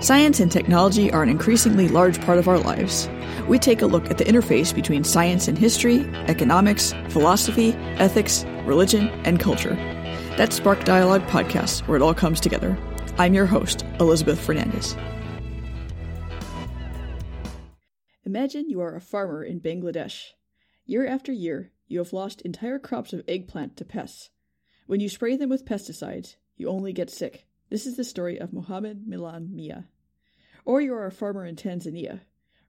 Science and technology are an increasingly large part of our lives. We take a look at the interface between science and history, economics, philosophy, ethics, religion, and culture. That's Spark Dialogue Podcast, where it all comes together. I'm your host, Elizabeth Fernandez. Imagine you are a farmer in Bangladesh. Year after year, you have lost entire crops of eggplant to pests. When you spray them with pesticides, you only get sick. This is the story of Mohammed Milan Mia. Or you are a farmer in Tanzania.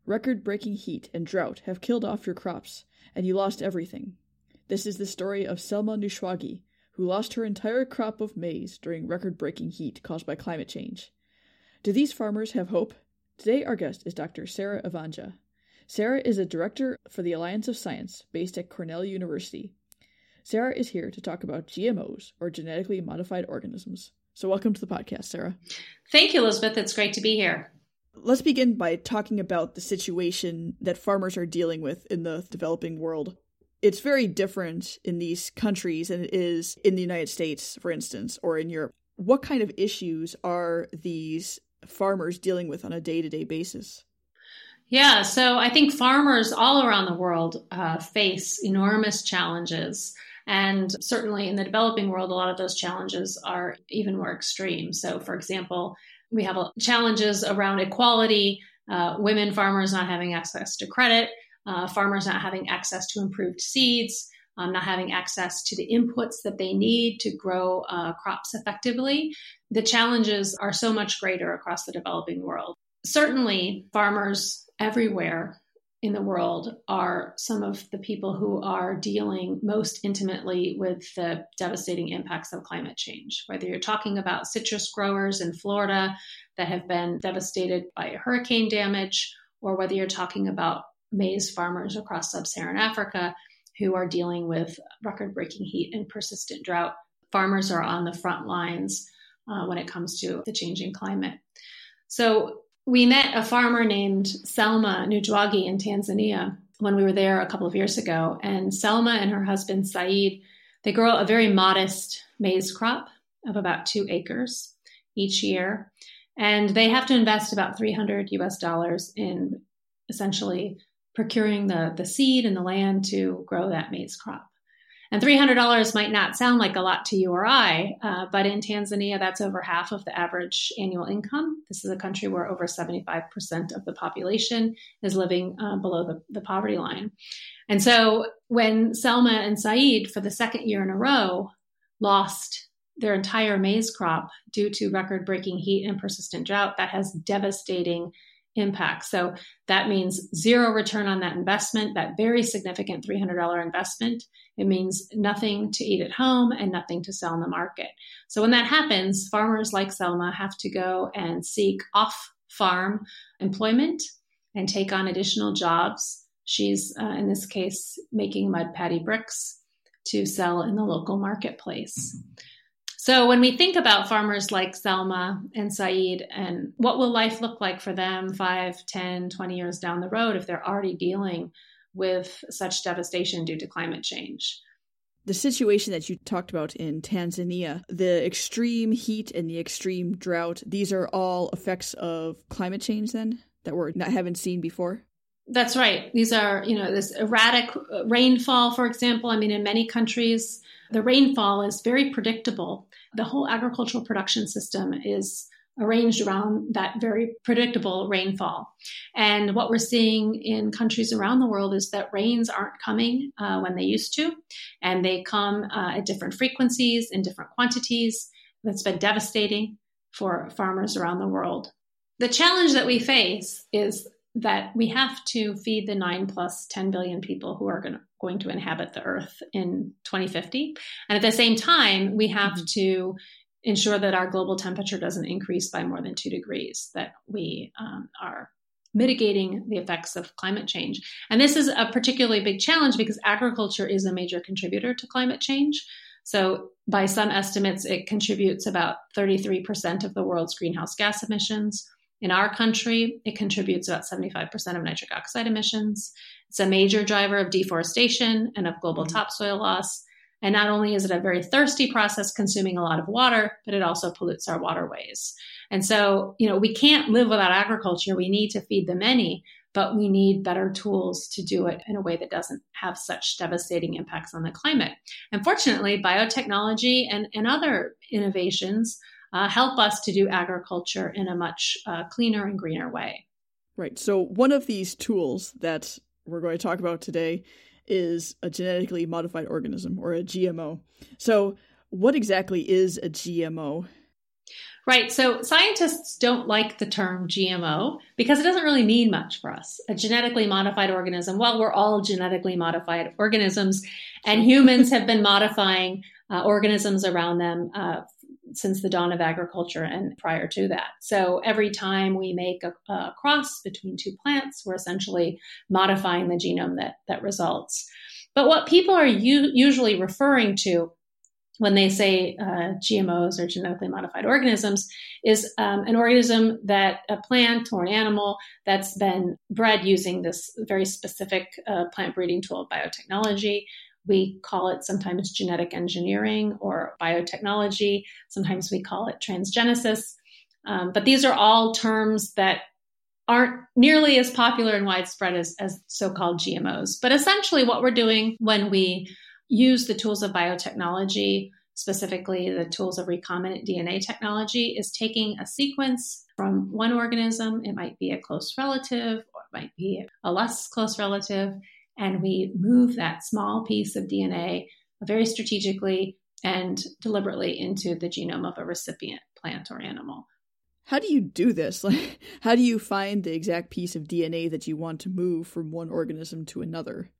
Record breaking heat and drought have killed off your crops, and you lost everything. This is the story of Selma Nushwagi, who lost her entire crop of maize during record breaking heat caused by climate change. Do these farmers have hope? Today, our guest is Dr. Sarah Evanega. Sarah is a director for the Alliance of Science based at Cornell University. Sarah is here to talk about GMOs, or genetically modified organisms. So, welcome to the podcast, Sarah. Thank you, Elizabeth. It's great to be here. Let's begin by talking about the situation that farmers are dealing with in the developing world. It's very different in these countries than it is in the United States, for instance, or in Europe. What kind of issues are these farmers dealing with on a day to day basis? Yeah, so I think farmers all around the world uh, face enormous challenges. And certainly in the developing world, a lot of those challenges are even more extreme. So, for example, we have challenges around equality, uh, women farmers not having access to credit, uh, farmers not having access to improved seeds, um, not having access to the inputs that they need to grow uh, crops effectively. The challenges are so much greater across the developing world. Certainly, farmers everywhere in the world are some of the people who are dealing most intimately with the devastating impacts of climate change. Whether you're talking about citrus growers in Florida that have been devastated by hurricane damage, or whether you're talking about maize farmers across sub Saharan Africa who are dealing with record breaking heat and persistent drought, farmers are on the front lines uh, when it comes to the changing climate. So, we met a farmer named Selma Nujwagi in Tanzania when we were there a couple of years ago. And Selma and her husband Saeed, they grow a very modest maize crop of about two acres each year. And they have to invest about 300 US dollars in essentially procuring the, the seed and the land to grow that maize crop. And $300 might not sound like a lot to you or I, uh, but in Tanzania, that's over half of the average annual income. This is a country where over 75% of the population is living uh, below the, the poverty line. And so when Selma and Saeed, for the second year in a row, lost their entire maize crop due to record breaking heat and persistent drought, that has devastating impact. So that means zero return on that investment, that very significant $300 investment. It means nothing to eat at home and nothing to sell in the market. So when that happens, farmers like Selma have to go and seek off farm employment and take on additional jobs. She's, uh, in this case, making mud patty bricks to sell in the local marketplace. So when we think about farmers like Selma and Saeed and what will life look like for them 5, 10, 20 years down the road if they're already dealing with such devastation due to climate change? The situation that you talked about in Tanzania, the extreme heat and the extreme drought, these are all effects of climate change then that we're not haven't seen before? That's right. These are, you know, this erratic rainfall, for example. I mean, in many countries, the rainfall is very predictable. The whole agricultural production system is arranged around that very predictable rainfall. And what we're seeing in countries around the world is that rains aren't coming uh, when they used to, and they come uh, at different frequencies in different quantities. That's been devastating for farmers around the world. The challenge that we face is that we have to feed the 9 plus 10 billion people who are going to, going to inhabit the earth in 2050 and at the same time we have mm-hmm. to ensure that our global temperature doesn't increase by more than 2 degrees that we um, are mitigating the effects of climate change. And this is a particularly big challenge because agriculture is a major contributor to climate change. So by some estimates it contributes about 33% of the world's greenhouse gas emissions in our country, it contributes about 75% of nitric oxide emissions. It's a major driver of deforestation and of global mm-hmm. topsoil loss. And not only is it a very thirsty process consuming a lot of water, but it also pollutes our waterways. And so, you know, we can't live without agriculture. We need to feed the many, but we need better tools to do it in a way that doesn't have such devastating impacts on the climate. And fortunately, biotechnology and, and other innovations uh, help us to do agriculture in a much uh, cleaner and greener way. Right. So, one of these tools that we're going to talk about today is a genetically modified organism or a GMO. So, what exactly is a GMO? Right. So scientists don't like the term GMO because it doesn't really mean much for us. A genetically modified organism, well, we're all genetically modified organisms, and humans have been modifying uh, organisms around them uh, since the dawn of agriculture and prior to that. So every time we make a, a cross between two plants, we're essentially modifying the genome that, that results. But what people are u- usually referring to when they say uh, GMOs or genetically modified organisms is um, an organism that a plant or an animal that's been bred using this very specific uh, plant breeding tool of biotechnology. We call it sometimes genetic engineering or biotechnology. Sometimes we call it transgenesis. Um, but these are all terms that aren't nearly as popular and widespread as, as so called GMOs. But essentially, what we're doing when we use the tools of biotechnology, specifically the tools of recombinant DNA technology, is taking a sequence from one organism. It might be a close relative or it might be a less close relative and we move that small piece of DNA very strategically and deliberately into the genome of a recipient plant or animal. How do you do this? Like, how do you find the exact piece of DNA that you want to move from one organism to another?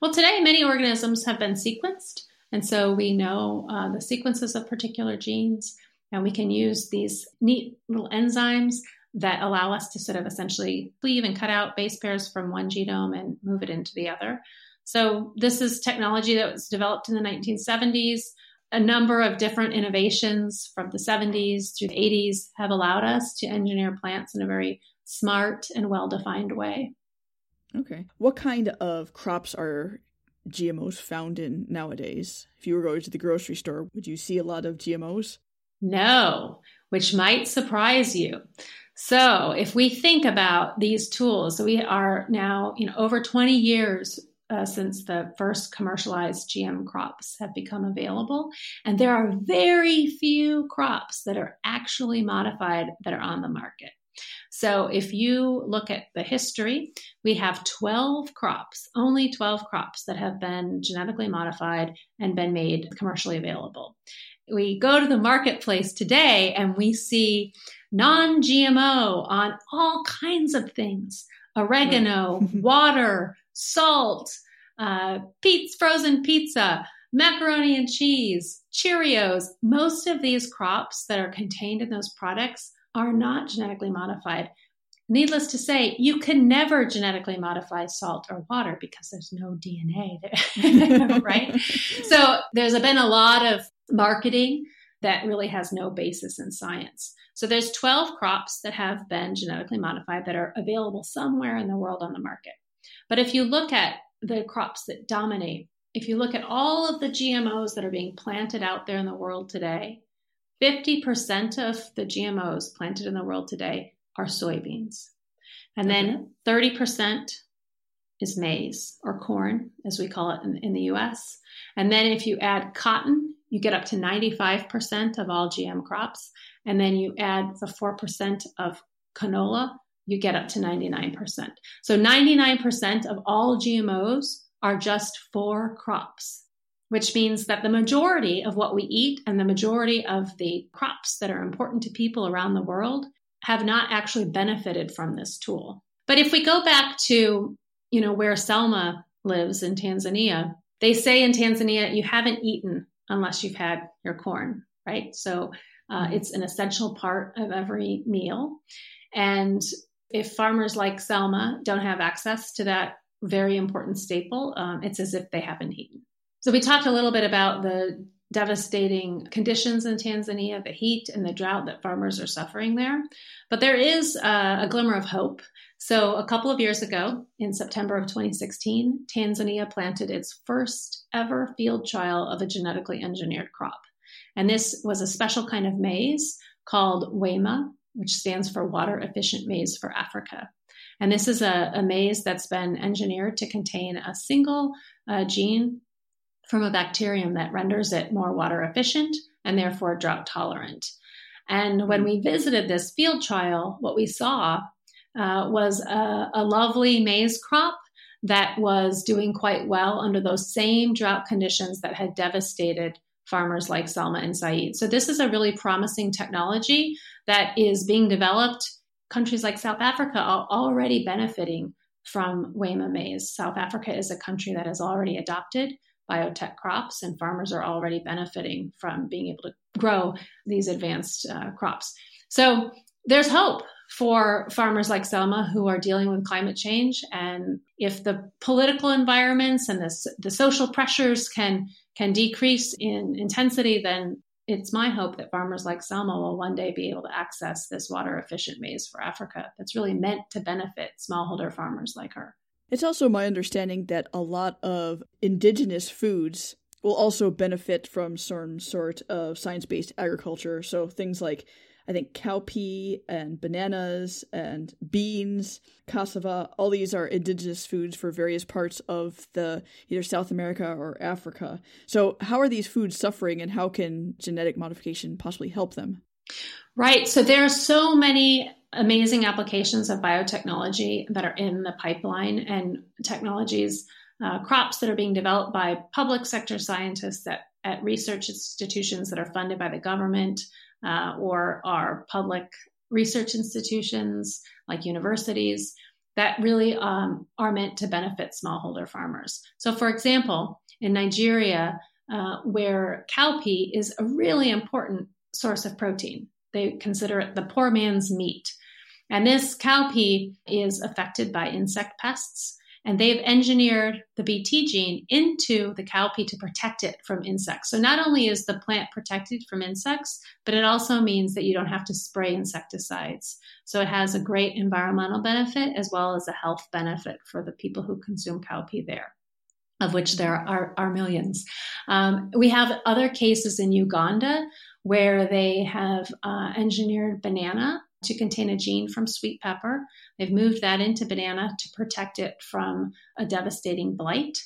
Well, today many organisms have been sequenced, and so we know uh, the sequences of particular genes, and we can use these neat little enzymes that allow us to sort of essentially cleave and cut out base pairs from one genome and move it into the other. So, this is technology that was developed in the 1970s. A number of different innovations from the 70s through the 80s have allowed us to engineer plants in a very smart and well defined way. Okay. What kind of crops are GMOs found in nowadays? If you were going to the grocery store, would you see a lot of GMOs? No, which might surprise you. So if we think about these tools, so we are now, you know, over 20 years uh, since the first commercialized GM crops have become available. And there are very few crops that are actually modified that are on the market. So if you look at the history, we have 12 crops, only 12 crops that have been genetically modified and been made commercially available. We go to the marketplace today and we see non GMO on all kinds of things oregano, water, salt, uh, pizza, frozen pizza, macaroni and cheese, Cheerios. Most of these crops that are contained in those products are not genetically modified. Needless to say, you can never genetically modify salt or water because there's no DNA there, right? so there's been a lot of marketing that really has no basis in science. So there's 12 crops that have been genetically modified that are available somewhere in the world on the market. But if you look at the crops that dominate, if you look at all of the GMOs that are being planted out there in the world today, 50% of the GMOs planted in the world today are soybeans. And then 30% is maize or corn, as we call it in, in the US. And then if you add cotton, you get up to 95% of all GM crops. And then you add the 4% of canola, you get up to 99%. So 99% of all GMOs are just for crops, which means that the majority of what we eat and the majority of the crops that are important to people around the world have not actually benefited from this tool. But if we go back to, you know, where Selma lives in Tanzania, they say in Tanzania, you haven't eaten unless you've had your corn, right? So uh, mm-hmm. it's an essential part of every meal. And if farmers like Selma don't have access to that very important staple, um, it's as if they haven't eaten. So we talked a little bit about the devastating conditions in Tanzania, the heat and the drought that farmers are suffering there. But there is a glimmer of hope. So, a couple of years ago, in September of 2016, Tanzania planted its first ever field trial of a genetically engineered crop. And this was a special kind of maize called WEMA, which stands for Water Efficient Maize for Africa. And this is a, a maize that's been engineered to contain a single uh, gene from a bacterium that renders it more water efficient and therefore drought tolerant. And when we visited this field trial, what we saw uh, was a, a lovely maize crop that was doing quite well under those same drought conditions that had devastated farmers like Salma and Saeed. So, this is a really promising technology that is being developed. Countries like South Africa are already benefiting from WEMA maize. South Africa is a country that has already adopted biotech crops, and farmers are already benefiting from being able to grow these advanced uh, crops. So, there's hope for farmers like Salma who are dealing with climate change. And if the political environments and the, the social pressures can can decrease in intensity, then it's my hope that farmers like Salma will one day be able to access this water efficient maize for Africa that's really meant to benefit smallholder farmers like her. It's also my understanding that a lot of indigenous foods will also benefit from some sort of science based agriculture. So things like I think cowpea and bananas and beans, cassava, all these are indigenous foods for various parts of the either South America or Africa. So how are these foods suffering and how can genetic modification possibly help them? Right. So there are so many amazing applications of biotechnology that are in the pipeline and technologies, uh, crops that are being developed by public sector scientists at, at research institutions that are funded by the government, uh, or our public research institutions like universities that really um, are meant to benefit smallholder farmers. So, for example, in Nigeria, uh, where cowpea is a really important source of protein, they consider it the poor man's meat. And this cowpea is affected by insect pests. And they've engineered the Bt gene into the cowpea to protect it from insects. So not only is the plant protected from insects, but it also means that you don't have to spray insecticides. So it has a great environmental benefit as well as a health benefit for the people who consume cowpea there of which there are, are millions. Um, we have other cases in Uganda where they have uh, engineered banana to contain a gene from sweet pepper. They've moved that into banana to protect it from a devastating blight.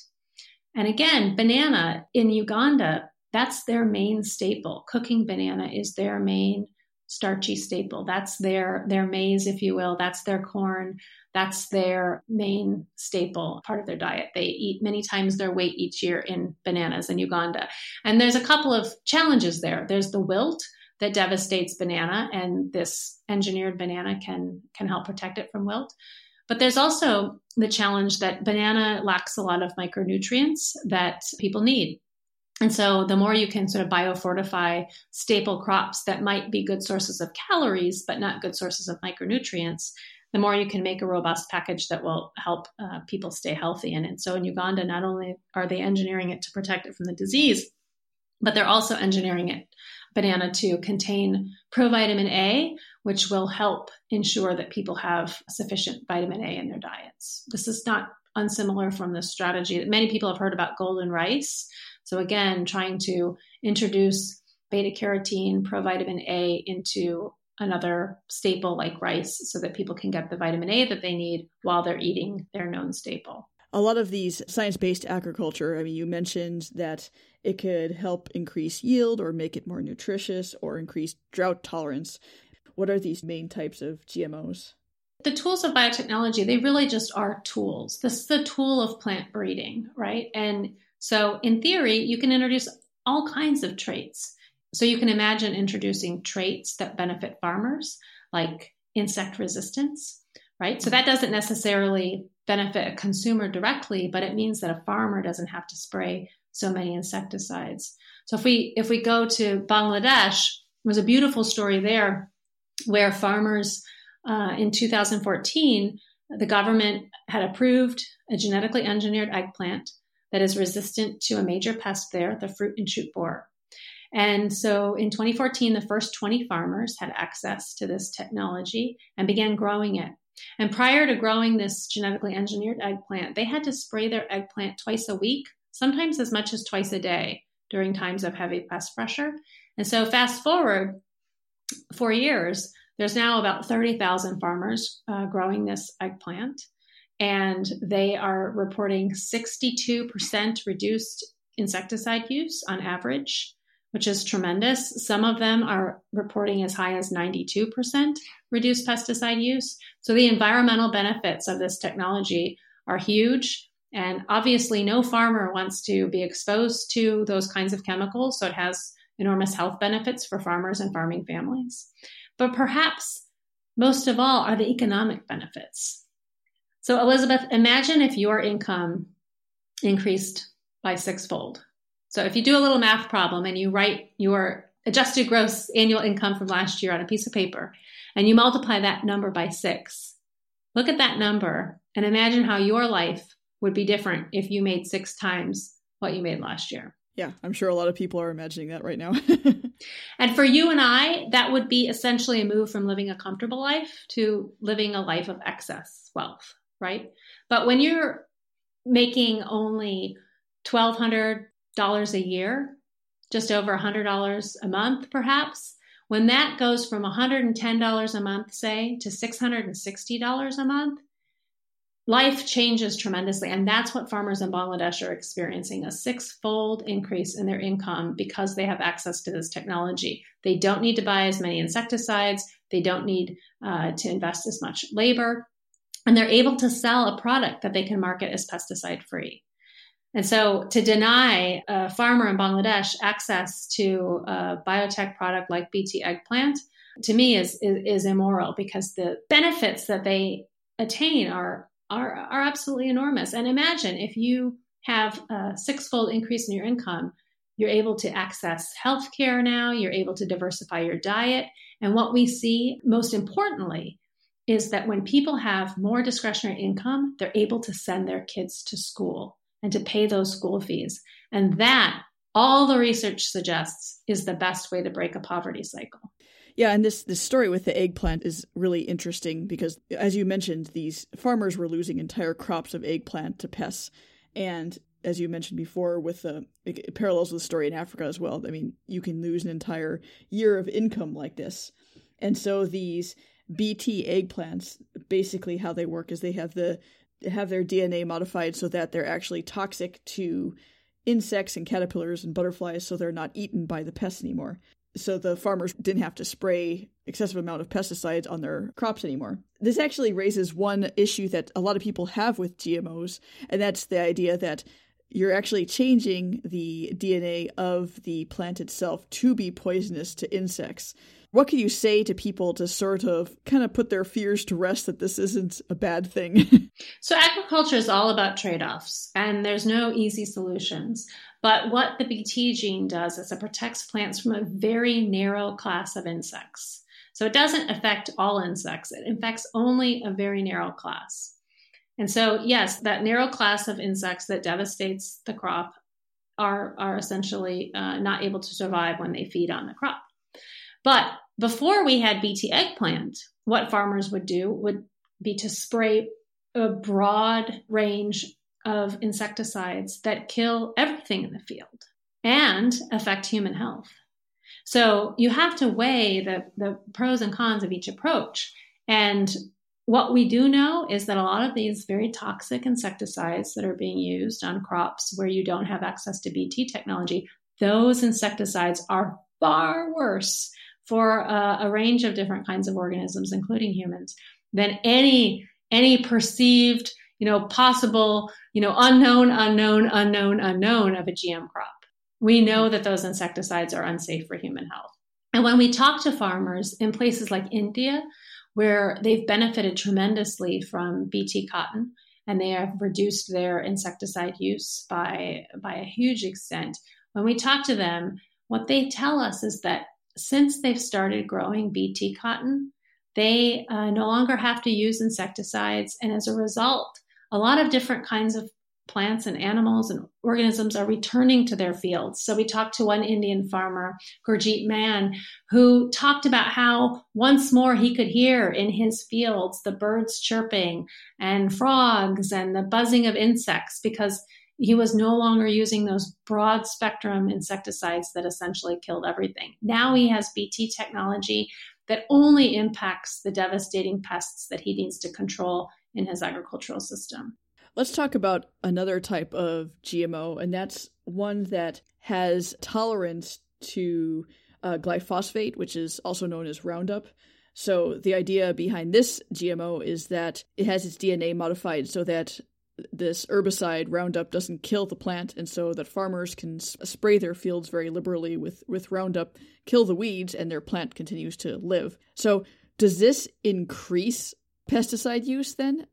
And again, banana in Uganda, that's their main staple. Cooking banana is their main starchy staple. That's their their maize, if you will. That's their corn. That's their main staple part of their diet. They eat many times their weight each year in bananas in Uganda. And there's a couple of challenges there. There's the wilt, that devastates banana and this engineered banana can can help protect it from wilt. But there's also the challenge that banana lacks a lot of micronutrients that people need. And so the more you can sort of biofortify staple crops that might be good sources of calories but not good sources of micronutrients the more you can make a robust package that will help uh, people stay healthy. And, and so in uganda not only are they engineering it to protect it from the disease but they're also engineering it banana to contain provitamin A, which will help ensure that people have sufficient vitamin A in their diets. This is not unsimilar from the strategy that many people have heard about golden rice. So, again, trying to introduce beta carotene, provitamin A into another staple like rice so that people can get the vitamin A that they need while they're eating their known staple a lot of these science based agriculture, I mean, you mentioned that it could help increase yield or make it more nutritious or increase drought tolerance. What are these main types of GMOs? The tools of biotechnology, they really just are tools. This is the tool of plant breeding, right? And so, in theory, you can introduce all kinds of traits. So, you can imagine introducing traits that benefit farmers, like insect resistance, right? So, that doesn't necessarily benefit a consumer directly, but it means that a farmer doesn't have to spray so many insecticides. So if we if we go to Bangladesh, there was a beautiful story there where farmers uh, in 2014 the government had approved a genetically engineered eggplant that is resistant to a major pest there, the fruit and shoot borer. And so in 2014, the first 20 farmers had access to this technology and began growing it. And prior to growing this genetically engineered eggplant, they had to spray their eggplant twice a week, sometimes as much as twice a day during times of heavy pest pressure. And so, fast forward, for years, there's now about 30,000 farmers uh, growing this eggplant, and they are reporting 62% reduced insecticide use on average, which is tremendous. Some of them are reporting as high as 92% reduced pesticide use. So the environmental benefits of this technology are huge. And obviously, no farmer wants to be exposed to those kinds of chemicals. So it has enormous health benefits for farmers and farming families. But perhaps most of all are the economic benefits. So, Elizabeth, imagine if your income increased by sixfold. So, if you do a little math problem and you write your adjusted gross annual income from last year on a piece of paper and you multiply that number by six, look at that number and imagine how your life would be different if you made six times what you made last year. Yeah, I'm sure a lot of people are imagining that right now. and for you and I, that would be essentially a move from living a comfortable life to living a life of excess wealth, right? But when you're making only $1,200 a year, just over $100 a month, perhaps, when that goes from $110 a month, say, to $660 a month, life changes tremendously. And that's what farmers in Bangladesh are experiencing a six-fold increase in their income because they have access to this technology. They don't need to buy as many insecticides, they don't need uh, to invest as much labor, and they're able to sell a product that they can market as pesticide free. And so to deny a farmer in Bangladesh access to a biotech product like BT eggplant, to me is, is, is immoral because the benefits that they attain are are, are absolutely enormous. And imagine if you have a sixfold increase in your income, you're able to access healthcare now, you're able to diversify your diet. And what we see most importantly is that when people have more discretionary income, they're able to send their kids to school and to pay those school fees. And that, all the research suggests, is the best way to break a poverty cycle. Yeah, and this this story with the eggplant is really interesting because, as you mentioned, these farmers were losing entire crops of eggplant to pests, and as you mentioned before, with the it parallels with the story in Africa as well. I mean, you can lose an entire year of income like this, and so these BT eggplants, basically how they work is they have the have their DNA modified so that they're actually toxic to insects and caterpillars and butterflies, so they're not eaten by the pests anymore so the farmers didn't have to spray excessive amount of pesticides on their crops anymore. This actually raises one issue that a lot of people have with GMOs, and that's the idea that you're actually changing the DNA of the plant itself to be poisonous to insects. What can you say to people to sort of kind of put their fears to rest that this isn't a bad thing? so, agriculture is all about trade offs, and there's no easy solutions. But what the BT gene does is it protects plants from a very narrow class of insects. So it doesn't affect all insects, it infects only a very narrow class. And so, yes, that narrow class of insects that devastates the crop are, are essentially uh, not able to survive when they feed on the crop. But before we had BT eggplant, what farmers would do would be to spray a broad range of insecticides that kill everything in the field and affect human health. So you have to weigh the, the pros and cons of each approach. And what we do know is that a lot of these very toxic insecticides that are being used on crops where you don't have access to BT technology, those insecticides are far worse for a, a range of different kinds of organisms, including humans, than any any perceived you know, possible, you know, unknown, unknown, unknown, unknown of a GM crop. We know that those insecticides are unsafe for human health. And when we talk to farmers in places like India, where they've benefited tremendously from BT cotton and they have reduced their insecticide use by, by a huge extent, when we talk to them, what they tell us is that since they've started growing BT cotton, they uh, no longer have to use insecticides. And as a result, a lot of different kinds of plants and animals and organisms are returning to their fields. So we talked to one Indian farmer, Gurjeet Mann, who talked about how once more he could hear in his fields the birds chirping and frogs and the buzzing of insects because he was no longer using those broad spectrum insecticides that essentially killed everything. Now he has BT technology that only impacts the devastating pests that he needs to control in his agricultural system. Let's talk about another type of GMO, and that's one that has tolerance to uh, glyphosate, which is also known as Roundup. So, the idea behind this GMO is that it has its DNA modified so that this herbicide Roundup doesn't kill the plant, and so that farmers can spray their fields very liberally with, with Roundup, kill the weeds, and their plant continues to live. So, does this increase pesticide use then?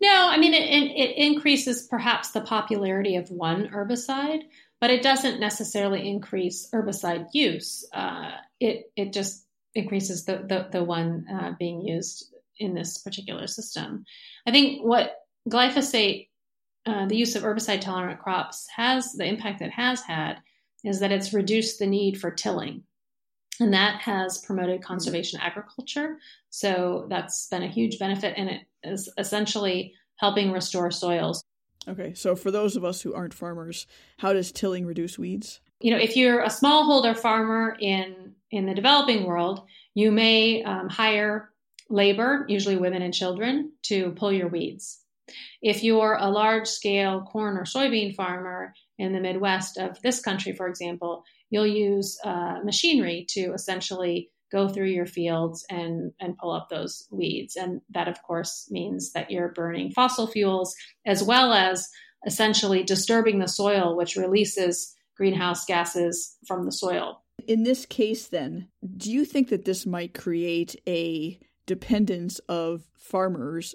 No, I mean, it, it increases perhaps the popularity of one herbicide, but it doesn't necessarily increase herbicide use. Uh, it, it just increases the, the, the one uh, being used in this particular system. I think what glyphosate, uh, the use of herbicide tolerant crops, has the impact it has had is that it's reduced the need for tilling. And that has promoted conservation agriculture. So that's been a huge benefit, and it is essentially helping restore soils. Okay, so for those of us who aren't farmers, how does tilling reduce weeds? You know, if you're a smallholder farmer in in the developing world, you may um, hire labor, usually women and children, to pull your weeds. If you're a large scale corn or soybean farmer in the Midwest of this country, for example, you'll use uh, machinery to essentially go through your fields and, and pull up those weeds. And that, of course, means that you're burning fossil fuels as well as essentially disturbing the soil, which releases greenhouse gases from the soil. In this case, then, do you think that this might create a dependence of farmers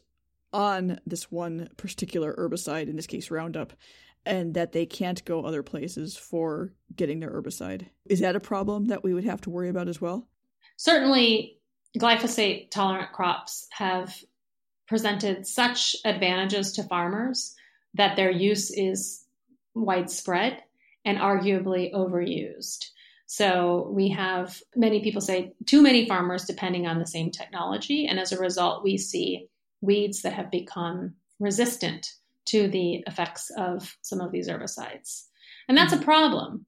on this one particular herbicide, in this case Roundup, and that they can't go other places for getting their herbicide. Is that a problem that we would have to worry about as well? Certainly, glyphosate tolerant crops have presented such advantages to farmers that their use is widespread and arguably overused. So we have many people say too many farmers depending on the same technology. And as a result, we see weeds that have become resistant to the effects of some of these herbicides. And that's mm-hmm. a problem.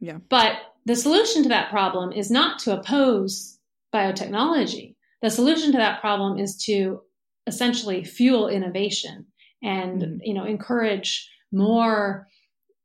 Yeah. But the solution to that problem is not to oppose biotechnology. The solution to that problem is to essentially fuel innovation and mm-hmm. you know encourage more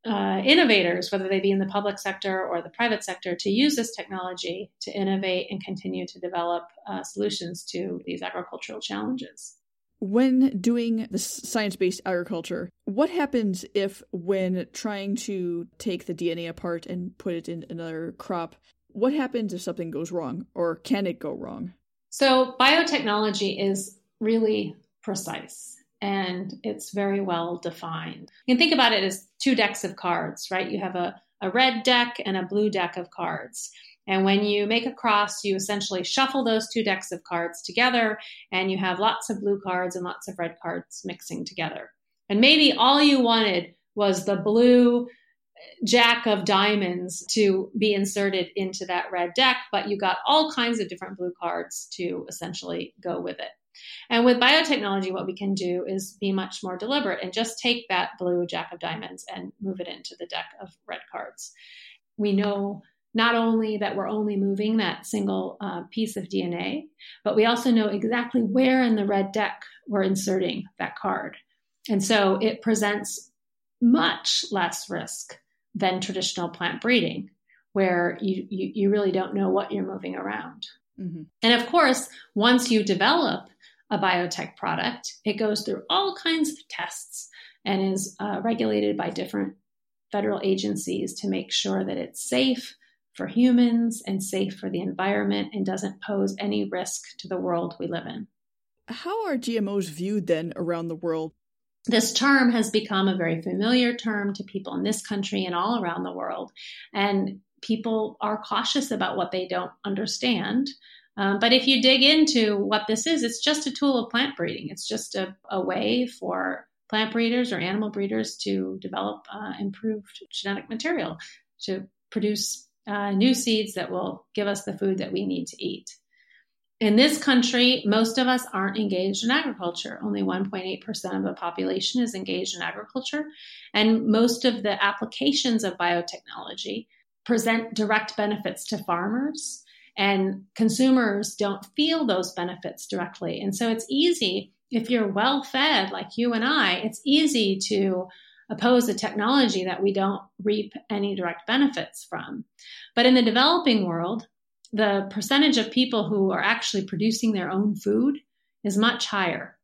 uh, innovators, whether they be in the public sector or the private sector, to use this technology to innovate and continue to develop uh, solutions to these agricultural challenges. When doing the science based agriculture, what happens if, when trying to take the DNA apart and put it in another crop, what happens if something goes wrong or can it go wrong? So, biotechnology is really precise and it's very well defined. You can think about it as two decks of cards, right? You have a, a red deck and a blue deck of cards. And when you make a cross, you essentially shuffle those two decks of cards together, and you have lots of blue cards and lots of red cards mixing together. And maybe all you wanted was the blue jack of diamonds to be inserted into that red deck, but you got all kinds of different blue cards to essentially go with it. And with biotechnology, what we can do is be much more deliberate and just take that blue jack of diamonds and move it into the deck of red cards. We know not only that we're only moving that single uh, piece of DNA, but we also know exactly where in the red deck we're inserting that card. And so it presents much less risk than traditional plant breeding, where you, you, you really don't know what you're moving around. Mm-hmm. And of course, once you develop a biotech product, it goes through all kinds of tests and is uh, regulated by different federal agencies to make sure that it's safe for humans and safe for the environment and doesn't pose any risk to the world we live in. How are GMOs viewed then around the world? This term has become a very familiar term to people in this country and all around the world. And people are cautious about what they don't understand. Um, but if you dig into what this is, it's just a tool of plant breeding. It's just a, a way for plant breeders or animal breeders to develop uh, improved genetic material to produce uh, new seeds that will give us the food that we need to eat. In this country, most of us aren't engaged in agriculture. Only 1.8% of the population is engaged in agriculture. And most of the applications of biotechnology present direct benefits to farmers, and consumers don't feel those benefits directly. And so it's easy, if you're well fed like you and I, it's easy to oppose a technology that we don't reap any direct benefits from. But in the developing world, the percentage of people who are actually producing their own food is much higher.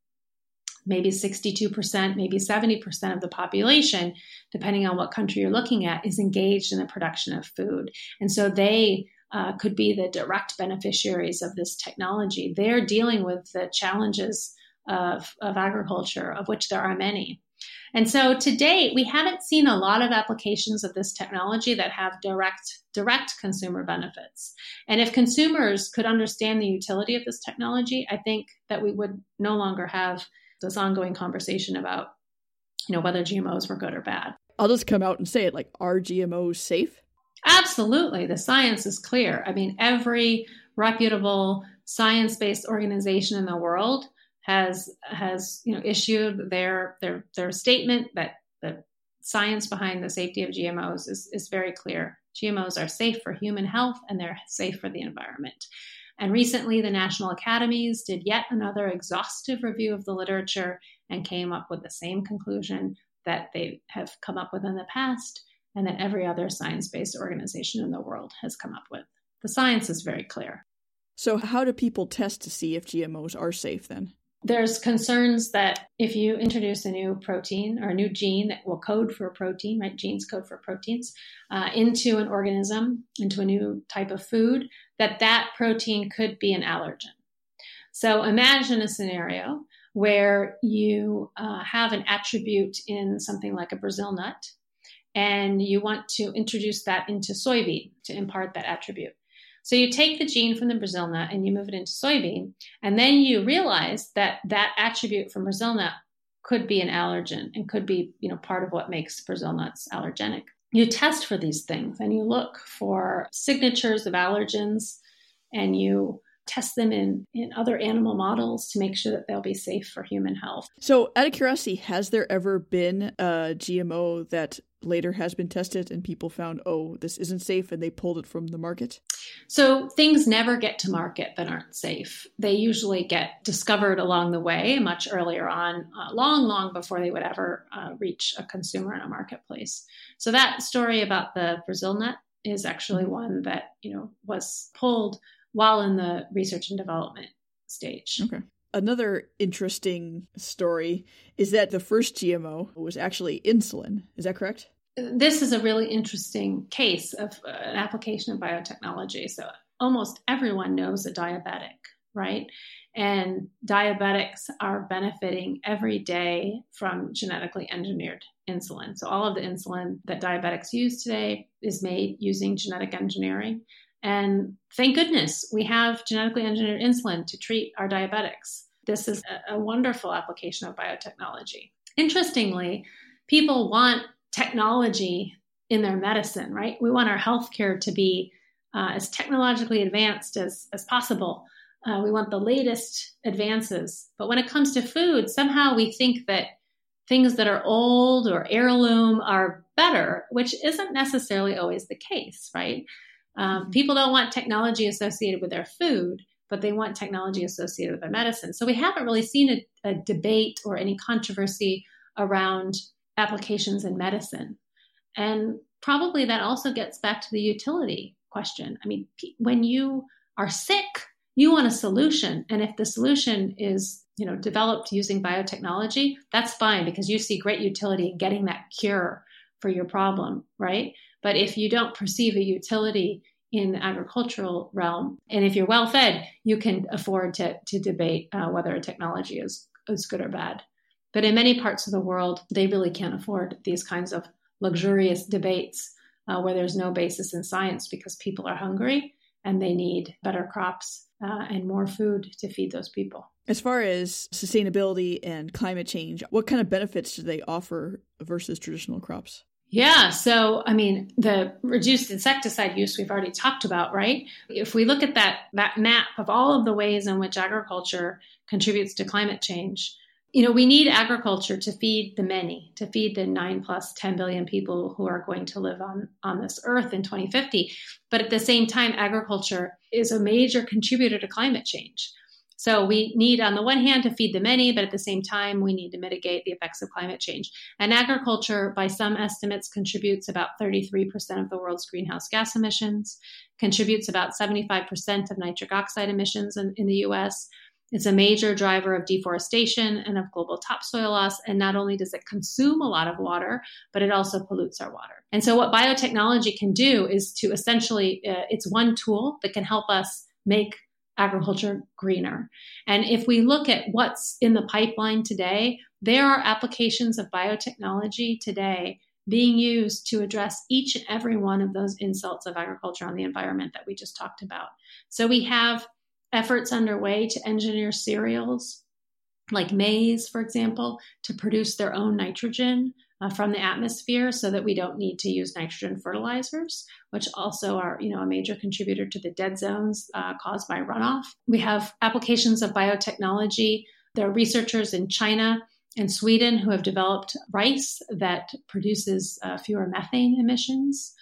Maybe 62%, maybe 70% of the population, depending on what country you're looking at, is engaged in the production of food. And so they uh, could be the direct beneficiaries of this technology. They're dealing with the challenges of, of agriculture, of which there are many. And so to date, we haven't seen a lot of applications of this technology that have direct direct consumer benefits. And if consumers could understand the utility of this technology, I think that we would no longer have this ongoing conversation about you know whether GMOs were good or bad. I'll just come out and say it like are GMOs safe? Absolutely. The science is clear. I mean, every reputable science-based organization in the world has has you know issued their their their statement that the science behind the safety of GMOs is, is very clear. GMOs are safe for human health and they're safe for the environment. And recently, the national academies did yet another exhaustive review of the literature and came up with the same conclusion that they have come up with in the past and that every other science based organization in the world has come up with. The science is very clear. So, how do people test to see if GMOs are safe then? There's concerns that if you introduce a new protein or a new gene that will code for a protein, right? Genes code for proteins uh, into an organism, into a new type of food, that that protein could be an allergen. So imagine a scenario where you uh, have an attribute in something like a Brazil nut, and you want to introduce that into soybean to impart that attribute. So you take the gene from the Brazil nut and you move it into soybean, and then you realize that that attribute from Brazil nut could be an allergen and could be, you know, part of what makes Brazil nuts allergenic. You test for these things and you look for signatures of allergens and you test them in, in other animal models to make sure that they'll be safe for human health. So, out of curiosity, has there ever been a GMO that later has been tested and people found, oh, this isn't safe and they pulled it from the market? So things never get to market that aren't safe. They usually get discovered along the way, much earlier on, uh, long, long before they would ever uh, reach a consumer in a marketplace. So that story about the Brazil nut is actually one that you know was pulled while in the research and development stage. Okay. Another interesting story is that the first GMO was actually insulin. Is that correct? this is a really interesting case of uh, an application of biotechnology. So almost everyone knows a diabetic, right? And diabetics are benefiting every day from genetically engineered insulin. So all of the insulin that diabetics use today is made using genetic engineering. And thank goodness we have genetically engineered insulin to treat our diabetics. This is a, wonderful application of biotechnology. Interestingly, people want technology in their medicine, right? We want our healthcare to be uh, as technologically advanced as, as possible. Uh, we want the latest advances. But when it comes to food, somehow we think that things that are old or heirloom are better, which isn't necessarily always the case, right? Um, mm-hmm. people don't want technology associated with their food, but they want technology associated with their medicine. So we haven't really seen a, a debate or any controversy around applications in medicine. And probably that also gets back to the utility question. I mean, when you are sick, you want a solution. And if the solution is, you know, developed using biotechnology, that's fine because you see great utility in getting that cure for your problem, right? But if you don't perceive a utility in the agricultural realm, and if you're well fed, you can afford to, to debate uh, whether a technology is, is good or bad. But in many parts of the world, they really can't afford these kinds of luxurious debates uh, where there's no basis in science because people are hungry and they need better crops uh, and more food to feed those people. As far as sustainability and climate change, what kind of benefits do they offer versus traditional crops? Yeah. So, I mean, the reduced insecticide use we've already talked about, right? If we look at that, that map of all of the ways in which agriculture contributes to climate change, you know, we need agriculture to feed the many, to feed the nine plus 10 billion people who are going to live on, on this earth in 2050. But at the same time, agriculture is a major contributor to climate change. So we need, on the one hand, to feed the many, but at the same time, we need to mitigate the effects of climate change. And agriculture, by some estimates, contributes about 33% of the world's greenhouse gas emissions, contributes about 75% of nitric oxide emissions in, in the US. It's a major driver of deforestation and of global topsoil loss. And not only does it consume a lot of water, but it also pollutes our water. And so, what biotechnology can do is to essentially, uh, it's one tool that can help us make agriculture greener. And if we look at what's in the pipeline today, there are applications of biotechnology today being used to address each and every one of those insults of agriculture on the environment that we just talked about. So we have efforts underway to engineer cereals like maize, for example, to produce their own nitrogen uh, from the atmosphere so that we don't need to use nitrogen fertilizers, which also are you know a major contributor to the dead zones uh, caused by runoff. We have applications of biotechnology. There are researchers in China and Sweden who have developed rice that produces uh, fewer methane emissions.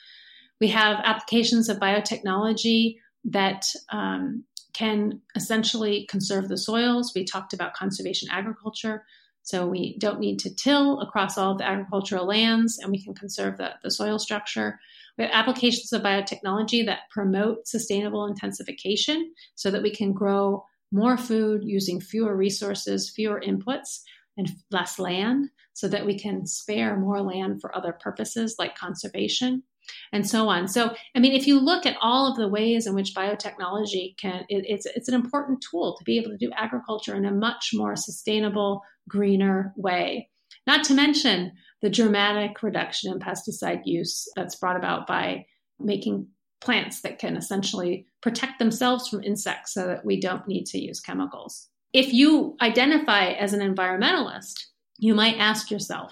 We have applications of biotechnology that um, can essentially conserve the soils. We talked about conservation agriculture. So we don't need to till across all the agricultural lands and we can conserve the, the soil structure. We have applications of biotechnology that promote sustainable intensification so that we can grow more food using fewer resources, fewer inputs, and less land so that we can spare more land for other purposes like conservation and so on. So, I mean, if you look at all of the ways in which biotechnology can, it, it's it's an important tool to be able to do agriculture in a much more sustainable, greener way. Not to mention the dramatic reduction in pesticide use that's brought about by making plants that can essentially protect themselves from insects so that we don't need to use chemicals. If you identify as an environmentalist, you might ask yourself,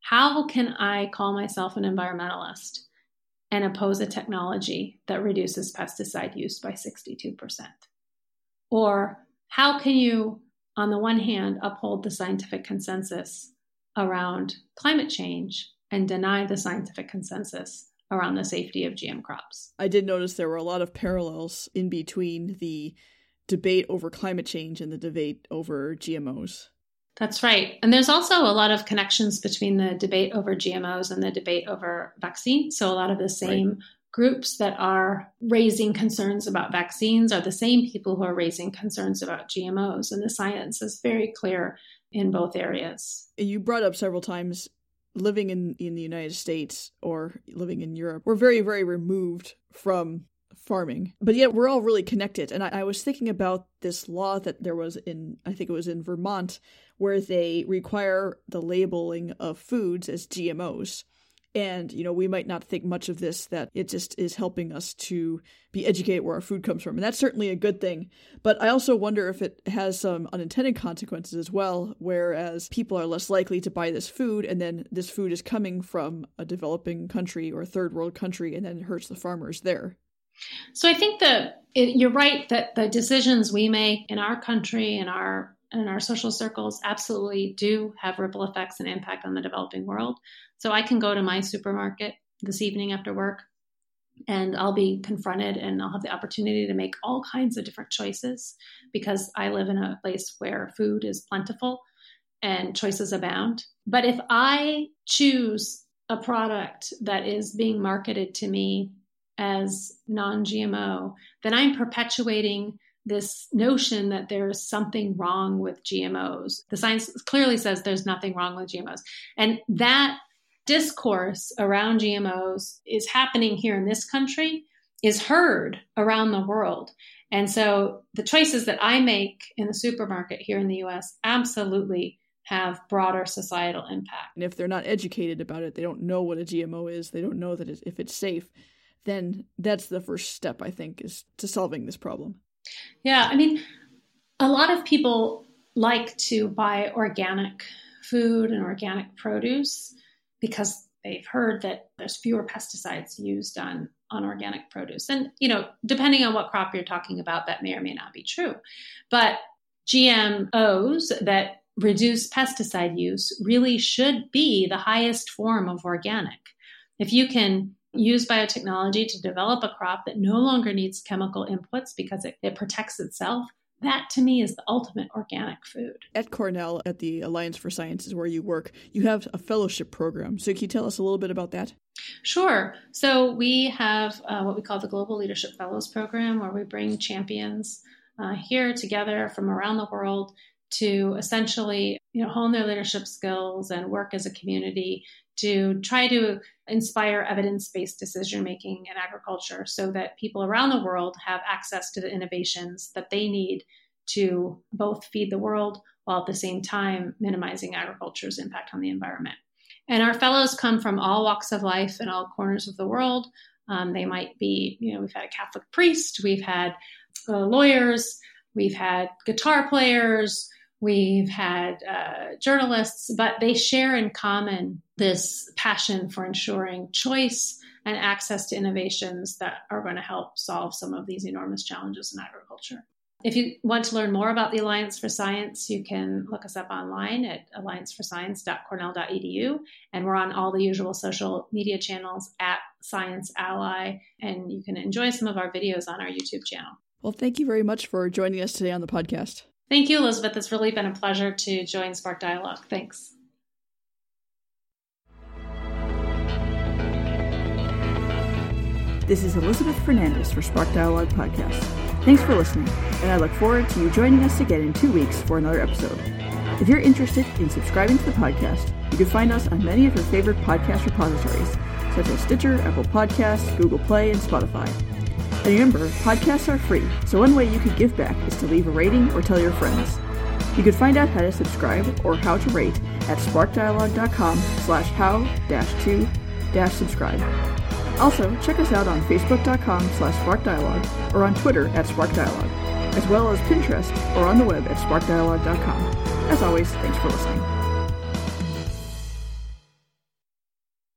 how can I call myself an environmentalist and oppose a technology that reduces pesticide use by 62%? Or how can you on the one hand, uphold the scientific consensus around climate change and deny the scientific consensus around the safety of GM crops. I did notice there were a lot of parallels in between the debate over climate change and the debate over GMOs. That's right. And there's also a lot of connections between the debate over GMOs and the debate over vaccines. So a lot of the same right groups that are raising concerns about vaccines are the same people who are raising concerns about GMOs. And the science is very clear in both areas. You brought up several times living in, in the United States or living in Europe. We're very, very removed from farming, but yet we're all really connected. And I, I was thinking about this law that there was in, I think it was in Vermont, where they require the labeling of foods as GMOs. And, you know, we might not think much of this, that it just is helping us to be educated where our food comes from. And that's certainly a good thing. But I also wonder if it has some unintended consequences as well, whereas people are less likely to buy this food, and then this food is coming from a developing country or third world country, and then it hurts the farmers there. So I think that you're right that the decisions we make in our country and our and our social circles absolutely do have ripple effects and impact on the developing world. So I can go to my supermarket this evening after work and I'll be confronted and I'll have the opportunity to make all kinds of different choices because I live in a place where food is plentiful and choices abound. But if I choose a product that is being marketed to me as non GMO, then I'm perpetuating this notion that there's something wrong with GMOs. The science clearly says there's nothing wrong with GMOs. And that discourse around GMOs is happening here in this country is heard around the world. And so the choices that I make in the supermarket here in the US absolutely have broader societal impact. And if they're not educated about it, they don't know what a GMO is, they don't know that if it's safe, then that's the first step, I think, is to solving this problem. Yeah, I mean, a lot of people like to buy organic food and organic produce because they've heard that there's fewer pesticides used on on organic produce. And you know, depending on what crop you're talking about, that may or may not be true. But GMOs that reduce pesticide use really should be the highest form of organic. If you can use biotechnology to develop a crop that no longer needs chemical inputs because it, it protects itself, that to me is the ultimate organic food. At Cornell, at the Alliance for Sciences where you work, you have a fellowship program. So, can you tell us a little bit about that? Sure. So, we have uh, what we call the Global Leadership Fellows Program, where we bring champions uh, here together from around the world to essentially you know hone their leadership skills and work as a community to try to inspire evidence-based decision making in agriculture so that people around the world have access to the innovations that they need to both feed the world while at the same time minimizing agriculture's impact on the environment. And our fellows come from all walks of life and all corners of the world. Um, they might be, you know, we've had a Catholic priest, we've had uh, lawyers, we've had guitar players, we've had uh, journalists, but they share in common this passion for ensuring choice and access to innovations that are going to help solve some of these enormous challenges in agriculture. If you want to learn more about the Alliance for Science, you can look us up online at allianceforscience.cornell.edu. And we're on all the usual social media channels at Science Ally. And you can enjoy some of our videos on our YouTube channel. Well, thank you very much for joining us today on the podcast. Thank you, Elizabeth. It's really been a pleasure to join Spark Dialogue. Thanks. This is Elizabeth Fernandez for Spark Dialogue Podcast. Thanks for listening, and I look forward to you joining us again in two weeks for another episode. If you're interested in subscribing to the podcast, you can find us on many of your favorite podcast repositories, such as Stitcher, Apple Podcasts, Google Play, and Spotify. Remember, podcasts are free, so one way you could give back is to leave a rating or tell your friends. You can find out how to subscribe or how to rate at sparkdialogue.com slash how dash to dash subscribe. Also, check us out on facebook.com slash sparkdialogue or on Twitter at sparkdialogue, as well as Pinterest or on the web at sparkdialogue.com. As always, thanks for listening.